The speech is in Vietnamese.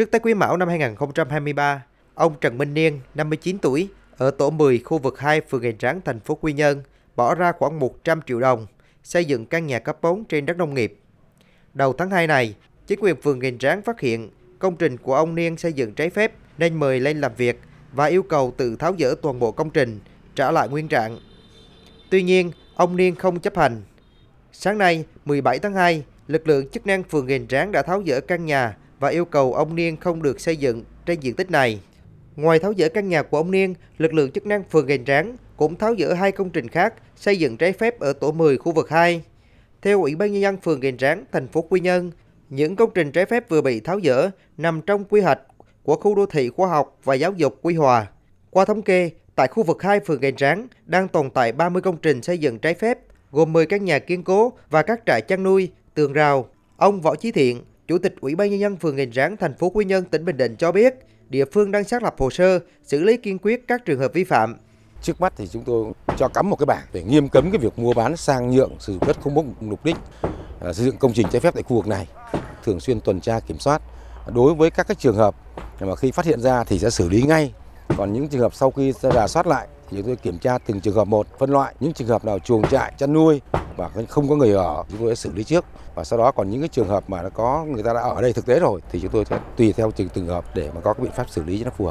Trước Tết Quý Mão năm 2023, ông Trần Minh Niên, 59 tuổi, ở tổ 10 khu vực 2 phường Gành Ráng, thành phố Quy Nhơn, bỏ ra khoảng 100 triệu đồng xây dựng căn nhà cấp 4 trên đất nông nghiệp. Đầu tháng 2 này, chính quyền phường Gành Ráng phát hiện công trình của ông Niên xây dựng trái phép nên mời lên làm việc và yêu cầu tự tháo dỡ toàn bộ công trình, trả lại nguyên trạng. Tuy nhiên, ông Niên không chấp hành. Sáng nay, 17 tháng 2, lực lượng chức năng phường Gành Ráng đã tháo dỡ căn nhà và yêu cầu ông Niên không được xây dựng trên diện tích này. Ngoài tháo dỡ căn nhà của ông Niên, lực lượng chức năng phường Gành Ráng cũng tháo dỡ hai công trình khác xây dựng trái phép ở tổ 10 khu vực 2. Theo Ủy ban nhân dân phường Gành Ráng, thành phố Quy Nhơn, những công trình trái phép vừa bị tháo dỡ nằm trong quy hoạch của khu đô thị khoa học và giáo dục Quy Hòa. Qua thống kê, tại khu vực 2 phường Gành Ráng đang tồn tại 30 công trình xây dựng trái phép, gồm 10 căn nhà kiên cố và các trại chăn nuôi, tường rào. Ông Võ Chí Thiện, Chủ tịch Ủy ban nhân dân phường Nghìn Ráng, thành phố Quy Nhơn, tỉnh Bình Định cho biết, địa phương đang xác lập hồ sơ, xử lý kiên quyết các trường hợp vi phạm. Trước mắt thì chúng tôi cho cắm một cái bảng để nghiêm cấm cái việc mua bán sang nhượng sử dụng đất không đúng mục đích à, xây dựng công trình trái phép tại khu vực này, thường xuyên tuần tra kiểm soát. Đối với các cái trường hợp mà khi phát hiện ra thì sẽ xử lý ngay. Còn những trường hợp sau khi ra soát lại thì chúng tôi kiểm tra từng trường hợp một, phân loại những trường hợp nào chuồng trại chăn nuôi và không có người ở, chúng tôi sẽ xử lý trước và sau đó còn những cái trường hợp mà nó có, người ta đã ở đây thực tế rồi, thì chúng tôi sẽ tùy theo từng trường hợp để mà có cái biện pháp xử lý cho nó phù hợp.